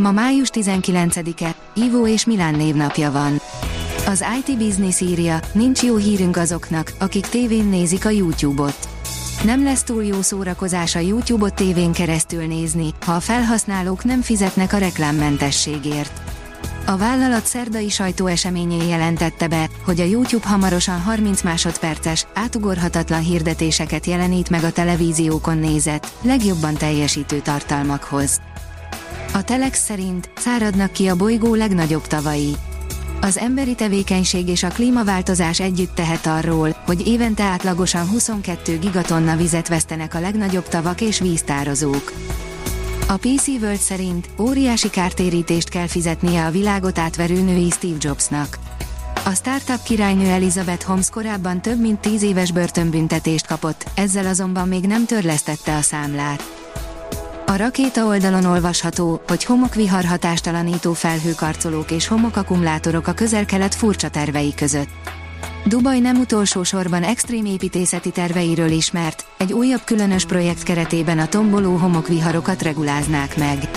Ma május 19-e, Ivo és Milán névnapja van. Az IT Business írja, nincs jó hírünk azoknak, akik tévén nézik a YouTube-ot. Nem lesz túl jó szórakozás a YouTube-ot tévén keresztül nézni, ha a felhasználók nem fizetnek a reklámmentességért. A vállalat szerdai sajtóeseményén jelentette be, hogy a YouTube hamarosan 30 másodperces, átugorhatatlan hirdetéseket jelenít meg a televíziókon nézett, legjobban teljesítő tartalmakhoz. A Telex szerint száradnak ki a bolygó legnagyobb tavai. Az emberi tevékenység és a klímaváltozás együtt tehet arról, hogy évente átlagosan 22 gigatonna vizet vesztenek a legnagyobb tavak és víztározók. A PC World szerint óriási kártérítést kell fizetnie a világot átverő női Steve Jobsnak. A startup királynő Elizabeth Holmes korábban több mint 10 éves börtönbüntetést kapott, ezzel azonban még nem törlesztette a számlát. A rakéta oldalon olvasható, hogy homokvihar hatástalanító felhőkarcolók és homokakkumulátorok a közel-kelet furcsa tervei között. Dubaj nem utolsó sorban extrém építészeti terveiről ismert, egy újabb különös projekt keretében a tomboló homokviharokat reguláznák meg.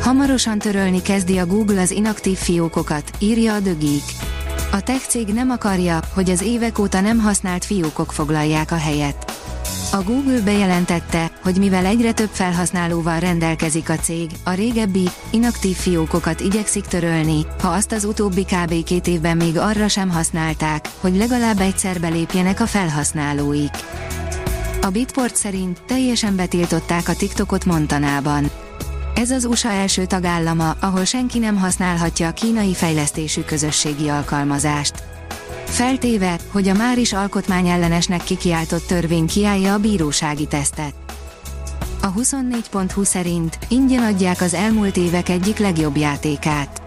Hamarosan törölni kezdi a Google az inaktív fiókokat, írja a Geek. A tech cég nem akarja, hogy az évek óta nem használt fiókok foglalják a helyet. A Google bejelentette, hogy mivel egyre több felhasználóval rendelkezik a cég, a régebbi, inaktív fiókokat igyekszik törölni, ha azt az utóbbi kb. két évben még arra sem használták, hogy legalább egyszer belépjenek a felhasználóik. A Bitport szerint teljesen betiltották a TikTokot Montanában. Ez az USA első tagállama, ahol senki nem használhatja a kínai fejlesztésű közösségi alkalmazást feltéve, hogy a már is alkotmányellenesnek kikiáltott törvény kiállja a bírósági tesztet. A 24.20 szerint ingyen adják az elmúlt évek egyik legjobb játékát.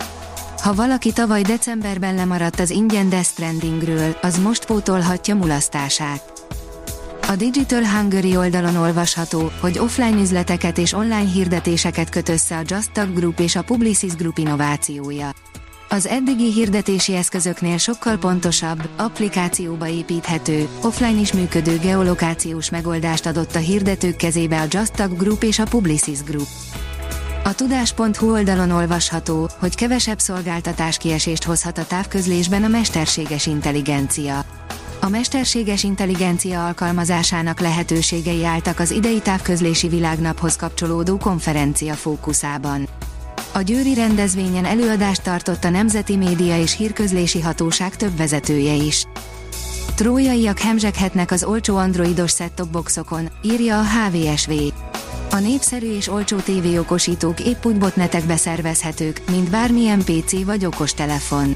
Ha valaki tavaly decemberben lemaradt az ingyen Death Strandingről, az most pótolhatja mulasztását. A Digital Hungary oldalon olvasható, hogy offline üzleteket és online hirdetéseket köt össze a Just Group és a Publicis Group innovációja. Az eddigi hirdetési eszközöknél sokkal pontosabb, applikációba építhető, offline is működő geolokációs megoldást adott a hirdetők kezébe a Just Group és a Publicis Group. A tudás.hu oldalon olvasható, hogy kevesebb szolgáltatás kiesést hozhat a távközlésben a mesterséges intelligencia. A mesterséges intelligencia alkalmazásának lehetőségei álltak az idei távközlési világnaphoz kapcsolódó konferencia fókuszában. A győri rendezvényen előadást tartott a Nemzeti Média és Hírközlési Hatóság több vezetője is. Trójaiak hemzseghetnek az olcsó androidos set boxokon, írja a HVSV. A népszerű és olcsó tévéokosítók épp úgy botnetekbe szervezhetők, mint bármilyen PC vagy okostelefon.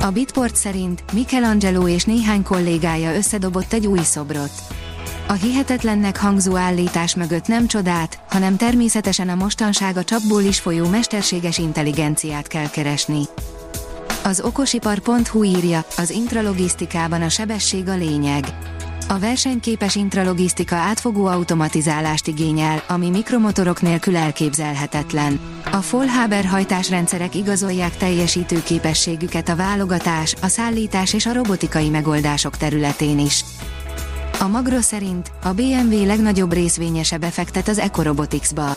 A Bitport szerint Michelangelo és néhány kollégája összedobott egy új szobrot. A hihetetlennek hangzó állítás mögött nem csodát, hanem természetesen a mostanság a csapból is folyó mesterséges intelligenciát kell keresni. Az okosipar.hu írja, az intralogisztikában a sebesség a lényeg. A versenyképes intralogisztika átfogó automatizálást igényel, ami mikromotorok nélkül elképzelhetetlen. A Vollhaber hajtásrendszerek igazolják teljesítő képességüket a válogatás, a szállítás és a robotikai megoldások területén is. A Magro szerint a BMW legnagyobb részvényese befektet az Ecoroboticsba.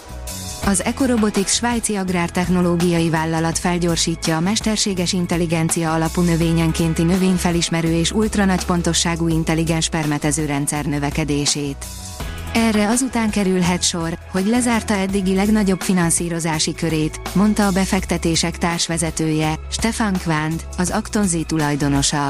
Az Ecorobotics svájci agrártechnológiai vállalat felgyorsítja a mesterséges intelligencia alapú növényenkénti növényfelismerő és ultranagy pontosságú intelligens permetezőrendszer növekedését. Erre azután kerülhet sor, hogy lezárta eddigi legnagyobb finanszírozási körét, mondta a befektetések társvezetője, Stefan Quand, az Acton tulajdonosa.